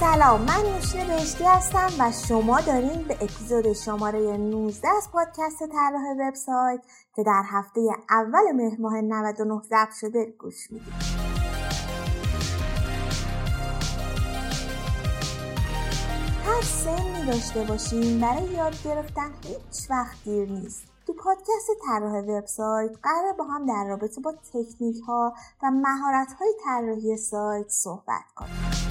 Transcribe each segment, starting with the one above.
سلام من نوشین بهشتی هستم و شما دارین به اپیزود شماره 19 از پادکست طراح وبسایت که در هفته اول مهر ماه 99 ضبط شده گوش می‌دید. هر سنی داشته باشیم برای یاد گرفتن هیچ وقت دیر نیست. تو پادکست طراح وبسایت قرار با هم در رابطه با تکنیک ها و مهارت های طراحی سایت صحبت کنیم.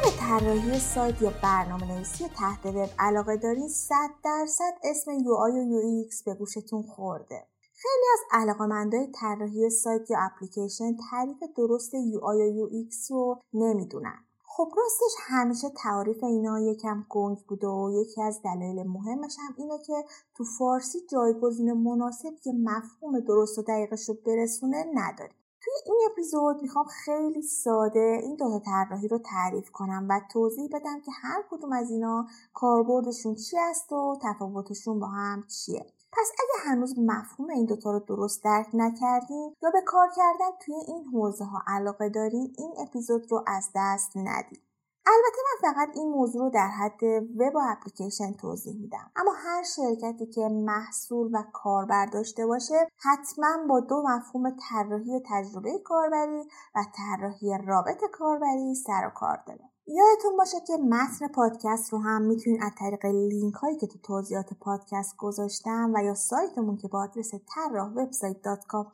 اگه به طراحی سایت یا برنامه نویسی تحت وب علاقه دارین 100 درصد اسم UI و UX به گوشتون خورده. خیلی از علاقمندای طراحی سایت یا اپلیکیشن تعریف درست UI و UX رو نمی‌دونن. خب راستش همیشه تعریف اینا یکم گنگ بوده و یکی از دلایل مهمش هم اینه که تو فارسی جایگزین مناسب که مفهوم درست و دقیقش رو برسونه نداریم. توی این اپیزود می‌خوام خیلی ساده این دوتا طراحی رو تعریف کنم و توضیح بدم که هر کدوم از اینا کاربردشون چی است و تفاوتشون با هم چیه. پس اگه هنوز مفهوم این دوتا رو درست درک نکردین یا به کار کردن توی این حوزه ها علاقه دارین این اپیزود رو از دست ندید البته من فقط این موضوع رو در حد وب و اپلیکیشن توضیح میدم. اما هر شرکتی که محصول و کاربر داشته باشه حتما با دو مفهوم طراحی تجربه کاربری و طراحی رابط کاربری سر و کار داره. یادتون باشه که متن پادکست رو هم می‌تونید از طریق لینک هایی که تو توضیحات پادکست گذاشتم و یا سایتمون که با آدرس طراح وبسایت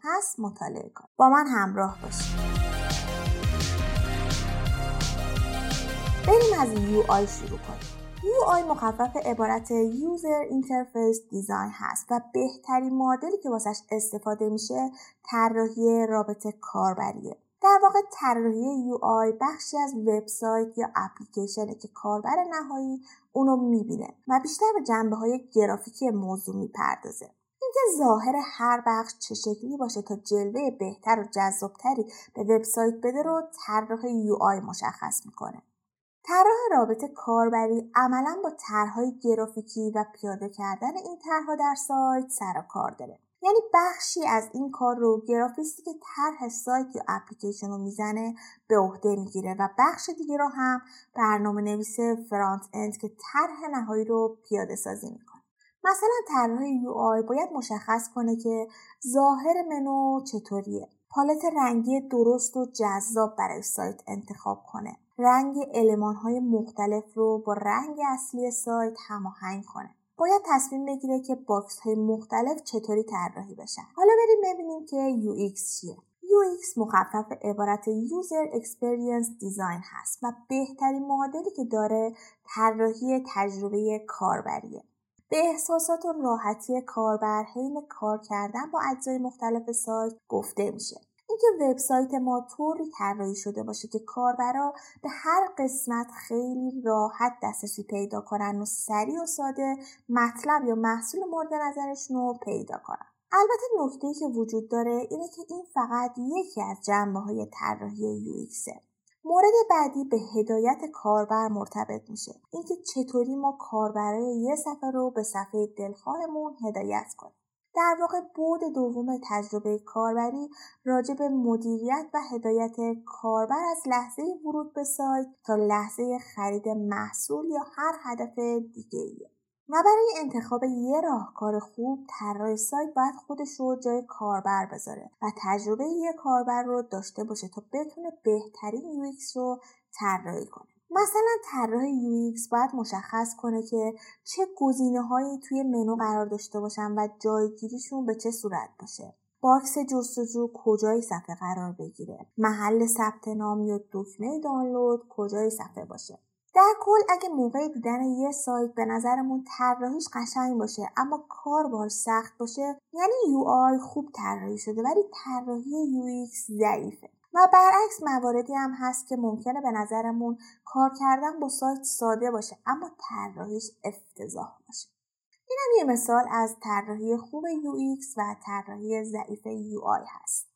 هست مطالعه کنید. با من همراه باشید. بریم از UI شروع کنیم. UI مخفف عبارت User Interface Design هست و بهترین معادلی که واسش استفاده میشه طراحی رابط کاربریه. در واقع طراحی UI بخشی از وبسایت یا اپلیکیشنه که کاربر نهایی اونو می‌بینه و بیشتر به جنبه های گرافیکی موضوع می‌پردازه. اینکه ظاهر هر بخش چه شکلی باشه تا جلوه بهتر و جذابتری به وبسایت بده رو طراح UI مشخص می‌کنه. طراح رابط کاربری عملا با طرحهای گرافیکی و پیاده کردن این طرحها در سایت سر و کار داره. یعنی بخشی از این کار رو گرافیستی که طرح سایت یا اپلیکیشن رو می‌زنه به عهده می‌گیره و بخش دیگه رو هم برنامه نویس front-end که طرح نهایی رو پیاده سازی می‌کنه. مثلا طراح UI باید مشخص کنه که ظاهر منو چطوریه. پالت رنگی درست و جذاب برای سایت انتخاب کنه. رنگ المان های مختلف رو با رنگ اصلی سایت هماهنگ کنه. باید تصمیم بگیره که box های مختلف چطوری طراحی بشن. حالا بریم ببینیم که UX چیه. UX مخفف عبارت User Experience Design هست و بهترین معادلی که داره طراحی تجربه کاربریه. به احساسات و راحتی کاربر حین کار کردن با اجزای مختلف سایت گفته میشه. اینکه وبسایت ما طوری طراحی شده باشه که کاربرا به هر قسمت خیلی راحت دسترسی پیدا کنن و سریع و ساده مطلب یا محصول مورد نظرشون رو پیدا کنن. البته نکته که وجود داره اینه که این فقط یکی از جنبه های طراحی UXه مورد بعدی به هدایت کاربر مرتبط میشه. اینکه چطوری ما کاربرای یه صفحه رو به صفحه دلخواهمون هدایت کنیم. در واقع بود دوم تجربه کاربری راجع به مدیریت و هدایت کاربر از لحظه ورود به سایت تا لحظه خرید محصول یا هر هدف دیگه ایه. و برای انتخاب یه راهکار خوب طراح سایت باید خودش رو جای کاربر بذاره و تجربه یه کاربر رو داشته باشه تا بتونه بهترین UX رو طراحی کنه مثلا طراح UX باید مشخص کنه که چه گزینه هایی توی منو قرار داشته باشن و جایگیریشون به چه صورت باشه. box جستجو کجای صفحه قرار بگیره؟ محل ثبت نام یا دکمه دانلود کجای صفحه باشه؟ در کل اگه موقع دیدن یه سایت به نظرمون طراحیش قشنگ باشه اما کار باش سخت باشه یعنی یو آی خوب طراحی شده ولی طراحی یو ضعیفه. و برعکس مواردی هم هست که ممکنه به نظرمون کار کردن با سایت ساده باشه اما طراحیش افتضاح باشه. اینم یه مثال از طراحی خوب UX و طراحی ضعیف UI هست.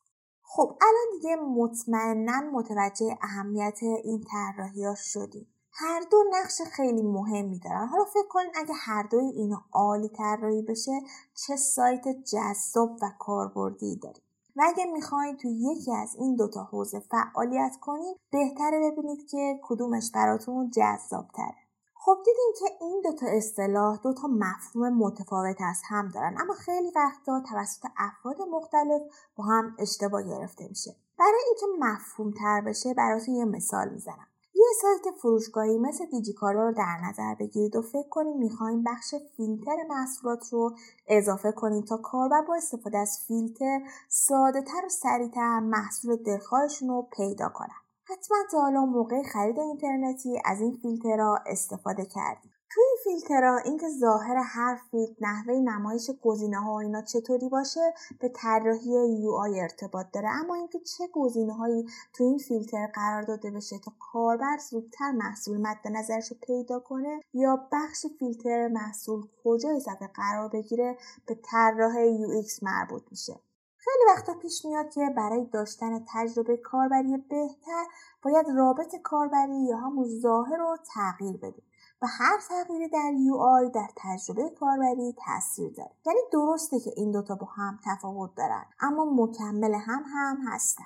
خب الان دیگه مطمئنا متوجه اهمیت این طراحی ها شدیم. هر دو نقش خیلی مهمی دارن. حالا فکر کنید اگه هر دوی اینا عالی طراحی بشه چه سایت جذاب و کاربردی داریم. و اگه می‌خواین تو یکی از این دوتا حوزه فعالیت کنید بهتره ببینید که کدومش براتون جذاب تره. خب دیدیم که این دوتا اصطلاح دوتا مفهوم متفاوت از هم دارن اما خیلی وقتا توسط افراد مختلف با هم اشتباه گرفته میشه. برای اینکه مفهوم تر بشه براتون یه مثال می‌زنم. یه سایت فروشگاهی مثل دیجیکالا رو در نظر بگیرید و فکر کنید می‌خوایم بخش فیلتر محصولات رو اضافه کنید تا کاربر با استفاده از فیلتر ساده تر و سریعتر محصول دلخواهشون رو پیدا کنن. حتما تا حالا موقع خرید اینترنتی از این فیلترها استفاده کردید. توی این فیلترها اینکه ظاهر هر فیلتر نحوه نمایش گزینه ها و اینا چطوری باشه به طراحی یو آی ارتباط داره. اما اینکه چه گزینه هایی تو این فیلتر قرار داده بشه تا کاربر زودتر محصول مد نظرش رو پیدا کنه یا بخش فیلتر محصول کجای صفحه قرار بگیره به طراح UX مربوط میشه. خیلی وقتا پیش میاد که برای داشتن تجربه کاربری بهتر باید رابط کاربری یا همون ظاهر رو تغییر بدیم و هر تغییری در UI در تجربه کاربری تاثیر داره. یعنی درسته که این دوتا با هم تفاوت دارن اما مکمل هم هم هستن.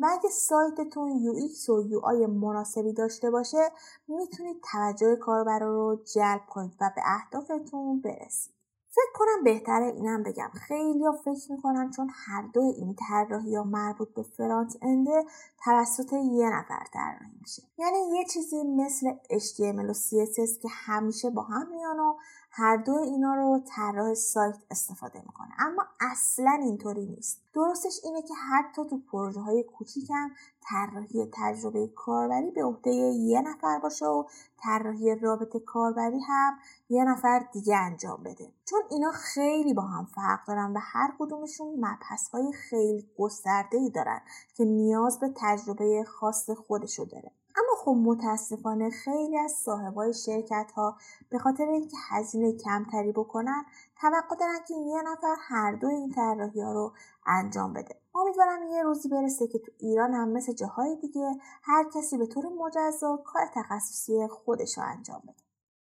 و اگه سایتتون UX و UI مناسبی داشته باشه می‌تونید توجه کاربر رو جلب کنید و به اهدافتون برسید. فکر کنم بهتره اینم بگم. خیلی ها فکر می‌کنن چون هر دو این طراحی ها مربوط به فرانت انده توسط یه نفر طراحی میشه. یعنی یه چیزی مثل HTML و CSS که همیشه با هم میان و هر دو اینا رو طراح سایت استفاده می‌کنه. اما اصلا اینطوری نیست. درستش اینه که حتی تو پروژه های کوچیکم طراحی تجربه کاربری به عهده یه نفر باشه و طراحی رابطه کاربری هم یه نفر دیگه انجام بده. چون اینا خیلی با هم فرق دارن و هر کدومشون مبحث های خیلی گسترده ای دارن که نیاز به تجربه خاص خودشو داره. اما خب متاسفانه خیلی از صاحبای شرکت ها به خاطر اینکه هزینه کمتری بکنن توقع دارن که یه نفر هر دو این طراحی رو انجام بده. امیدوارم یه روزی برسه که تو ایران هم مثل جاهای دیگه هر کسی به طور مجزا کار تخصصی خودش رو انجام بده.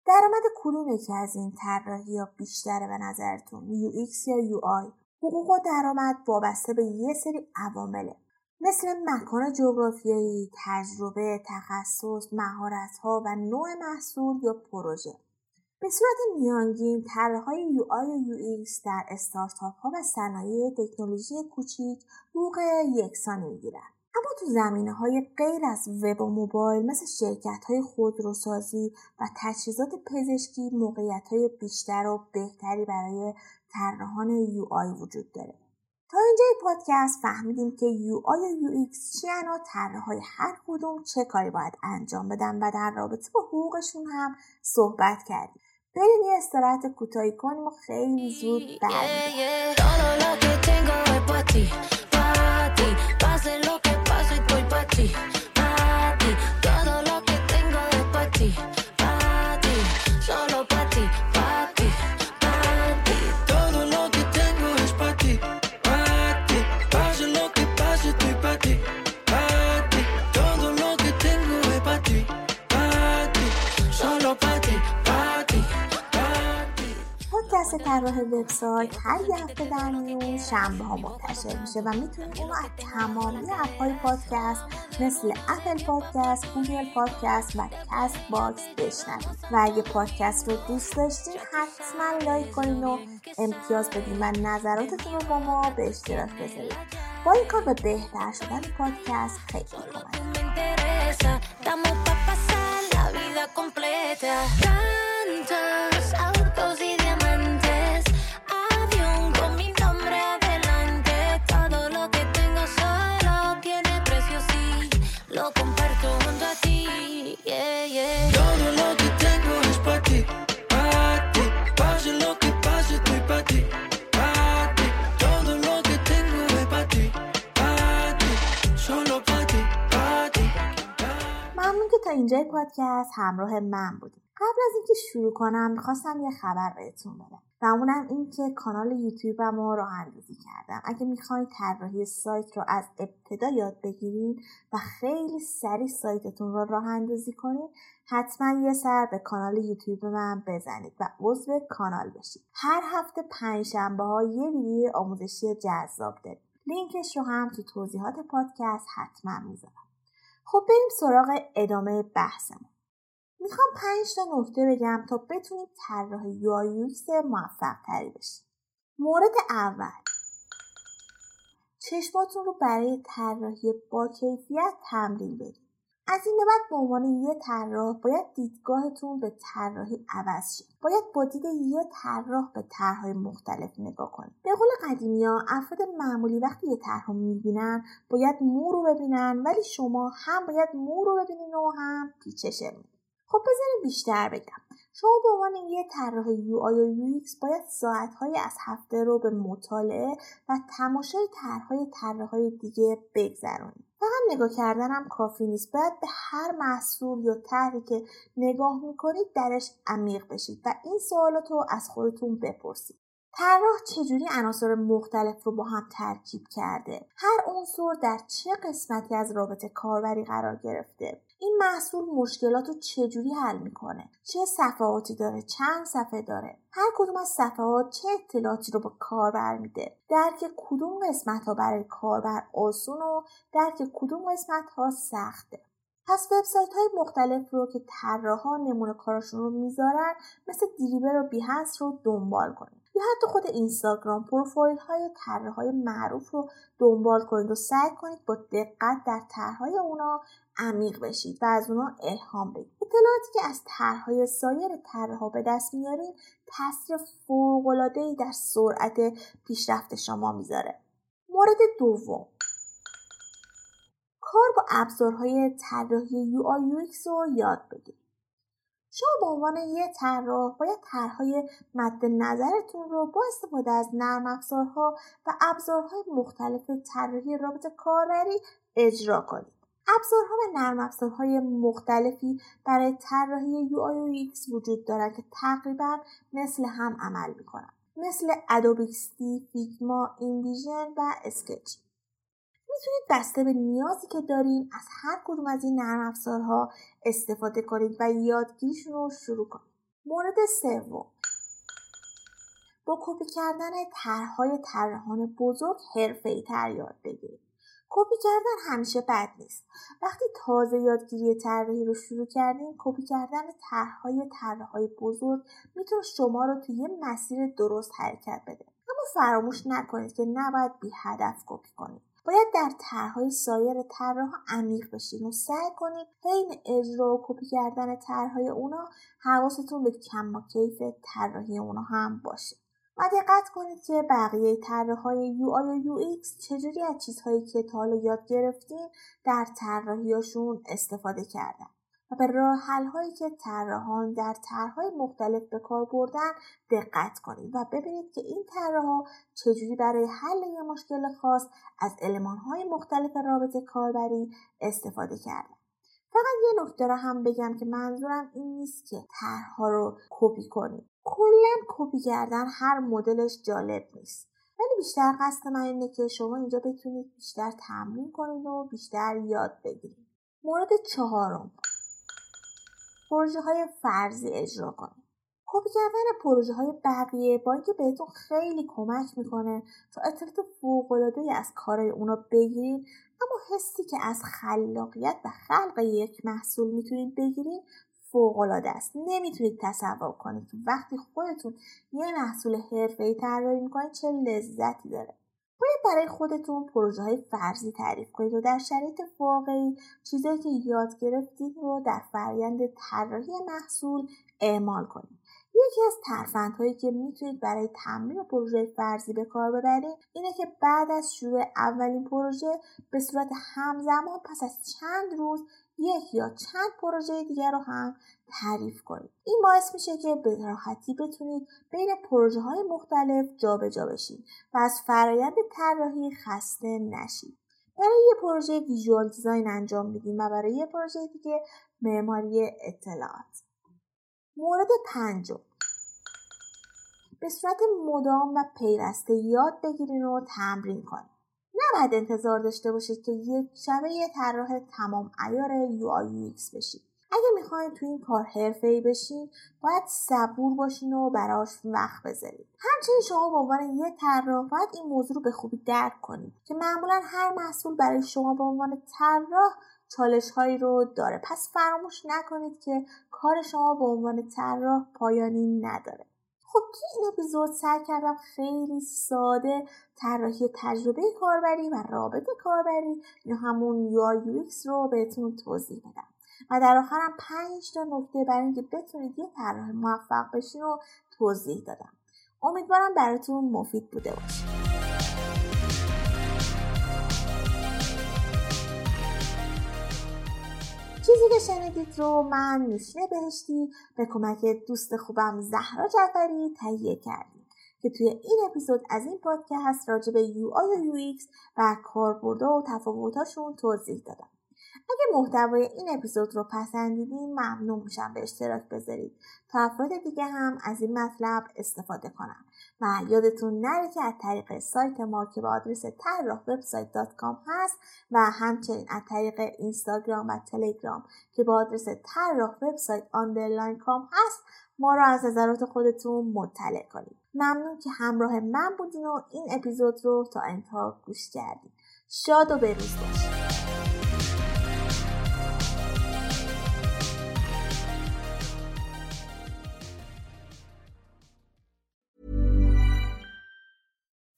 درآمد کدوم یکی از این طراحی ها بیشتره به نظرتون UX یا UI حقوق و درآمد وابسته به یه سری عوامله. مثل مکان جغرافیایی، تجربه، تخصص، مهارت‌ها و نوع محصول یا پروژه. به صورت میانگین طرحهای UI و UX در استارتاپ ها و صنایع تکنولوژی کوچیک حقوق یکسانی می‌گیرند. اما تو زمینه های غیر از وب و موبایل مثل شرکت های خودروسازی و تجهیزات پزشکی موقعیت های بیشتر و بهتری برای طراحان UI وجود داره. تا اینجا پادکست فهمیدیم که UI و UX چی و های هر کدوم چه کاری باید انجام بدن و در رابطه با حقوقشون هم صحبت کردیم. بریم یه استراحت کوتاهی کنیم و خیلی زود برمیگردیم. وبسایت هر یه هفته در میون شنبه ها منتشر میشه و می‌تونید اونو از تمامی app های پادکست مثل Apple Podcast، Google Podcast و Castbox بشنوید. و اگه پادکست رو دوست داشتین حتما لایک کنین و امتیاز بدین و نظراتتون رو با ما به اشتراک بذارید با این کار به بهتر شدن پادکست خیلی کمک تا اینجای پادکست همراه من بودیم قبل از اینکه شروع کنم می‌خواستم یه خبر بهتون بدم. و اونم این که کانال یوتیوبم رو راه اندازی کردم. اگه می‌خواین طراحی سایت رو از ابتدا یاد بگیرین و خیلی سریع سایتتون رو راه اندازی کنین حتما یه سر به کانال یوتیوب من بزنید و عضو کانال بشید. هر هفته پنجشنبه ها یه ویدیو آموزشی جذاب داریم. لینکش رو هم تو توضیحات پادکست حتما می‌ذارم. خب بریم سراغ ادامه بحثمون. می‌خوام پنج تا نکته بگم تا بتونید طراح یوایوکس موفق تری بشید مورد اول. چشماتون رو برای طراحی با کیفیت تمرین بدید. از این بعد به عنوان یه طراح باید دیدگاهتون به طراحی عوض شه. باید با دید یه طراح به طرحهای مختلف نگاه کنید. به قول قدیمی ها افراد معمولی وقتی یه طرح می‌بینن باید مو رو ببینن ولی شما هم باید مو رو ببینین و هم پیچش خب بذاریم بیشتر بگم. شما به عنوان یه طراح UI و UX باید ساعتهایی از هفته رو به مطالعه و تماشای طرحهای طراحهای دیگه بگذرونید. فقط نگاه کردنم کافی نیست. باید به هر محصول یا طرحی که نگاه می‌کنید درش عمیق بشید و این سوالات رو از خودتون بپرسید. طراح چجوری عناصر مختلف رو با هم ترکیب کرده؟ هر عنصر در چه قسمتی از رابطه کاربری قرار گرفته؟ این محصول مشکلات رو چجوری حل می‌کنه؟ چه صفحاتی داره؟ چند صفحه داره؟ هر کدوم از صفحات چه اطلاعاتی رو به کاربر میده؟ درک کدوم قسمت ها برای کاربر آسون و درک کدوم قسمت ها سخته؟ پس وبسایت های مختلف رو که طراحا نمونه کاراشون رو می‌ذارن مثل دریبر و بیهنس رو دنبال کنید. یا حتی خود اینستاگرام پروفایل های های معروف رو دنبال کنید و سعی کنید با دقت در طرحهای اونا عمیق بشید و از اونا الهام بگیرید. اطلاعاتی که از طرحهای سایر طرحها به دست میارید تاثیر فوقالعادهای در سرعت پیشرفت شما می‌ذاره. مورد دوم. کار با ابزارهای طراحی یو آی رو یاد بگیرید. شما به عنوان یه طراح باید طرحهای مد نظرتون رو با استفاده از نرم افزارها و ابزارهای مختلف طراحی رابط کاربری اجرا کنید. ابزارها و نرم افزارهای مختلفی برای طراحی UI و UX وجود دارد که تقریبا مثل هم عمل می‌کنند مثل ادوبیکسی، فیگما، اینویژن و اسکچ. می‌تونید بسته به نیازی که دارین از هر کدوم از این نرم افزارها استفاده کنید و یادگیریشون رو شروع کنید. مورد سوم. با کپی کردن طرحهای طراحان بزرگ حرفه‌ای تر یاد بگیرید. کپی کردن همیشه بد نیست. وقتی تازه یادگیری طراحی رو شروع کردین کپی کردن طرحهای طراحهای بزرگ می‌تونه شما رو توی یه مسیر درست حرکت بده. اما فراموش نکنید که نباید بی هدف کپی کنید. باید در طرحهای سایر طراح عمیق بشین و سعی کنید حین اجرا و کپی کردن طرحهای اونا حواستون به کم و کیف طراحی اونا هم باشه. و دقت کنید که بقیه طراحهای UI و UX چجوری از چیزهایی که تا حالا یاد گرفتین در طراحیاشون استفاده کردن. و به راه هایی که طراحان در طرحهای مختلف به کار بردن دقت کنید و ببینید که این طراحها چجوری برای حل یه مشکل خاص از های مختلف رابطه کاربری استفاده کردن. فقط یه نکته را هم بگم که منظورم این نیست که طرحها رو کپی کنید. کلا کپی کردن هر مدلش جالب نیست. ولی بیشتر قصد من اینه که شما اینجا بتونید بیشتر تمرین کنید و بیشتر یاد بگیرید. مورد چهارم. پروژه های فرضی اجرا کنید کپی کردن پروژه های بقیه با اینکه بهتون خیلی کمک می‌کنه تا اطلاعات فوقالعاده از کارهای اونا بگیرید اما حسی که از خلاقیت و خلق یک محصول می‌تونید بگیرید فوقالعاده است. نمی‌تونید تصور کنید. که وقتی خودتون یه محصول حرفه‌ای طراحی می‌کنید چه لذتی داره؟ باید برای خودتون پروژه های فرضی تعریف کنید و در شرایط واقعی چیزایی که یاد گرفتید رو در فرایند طراحی محصول اعمال کنید. یکی از ترفندهایی که می‌تونید برای تمرین پروژه فرضی به کار ببرید اینه که بعد از شروع اولین پروژه به صورت همزمان پس از چند روز یک یا چند پروژه دیگر رو هم تعریف کنید. این باعث میشه که به راحتی بتونید بین پروژه های مختلف جابجا جا بشید و از فرایند طراحی خسته نشید. برای یه پروژه ویژوال دیزاین انجام میدیم و برای یه پروژه دیگه معماری اطلاعات. مورد پنجم. به صورت مدام و پیوسته یاد بگیرین و تمرین کنید نباید انتظار داشته باشید که یک شبه یه طراح تمام ایار UI UX بشید. اگه می‌خواین تو این کار ای بشین باید صبور باشین و براش وقت بذارید. همچنین شما به عنوان یه طراح باید این موضوع رو به خوبی درک کنید که معمولا هر محصول برای شما به عنوان طراح چالش هایی رو داره. پس فراموش نکنید که کار شما به عنوان طراح پایانی نداره. خب توی این اپیزود سعی کردم خیلی ساده طراحی تجربه کاربری و رابط کاربری یا همون UI UX رو بهتون توضیح بدم. و در آخرم پنج تا نکته برای اینکه بتونید یه طراح موفق بشین رو توضیح دادم. امیدوارم براتون مفید بوده باشه. چیزی که شنیدید رو من نوشین بهشتی. به کمک دوست خوبم زهرا جعفری تهیه کردیم که توی این اپیزود از این پادکست راجع به UI و UX و کاربردها و تفاوتاشون توضیح دادم. اگه محتوای این اپیزود رو پسندیدین ممنون میشم به اشتراک بذارید. تا افراد دیگه هم از این مطلب استفاده کنن. و یادتون نره که از طریق سایت ما که به آدرس طراح وبسایت هست و همچنین از طریق اینستاگرام و تلگرام که به آدرس طراح وبسایت underline com هست ما رو از نظرات خودتون مطلع کنید. ممنون که همراه من بودین و این اپیزود رو تا انتها گوش کردید شاد و پیروز باشید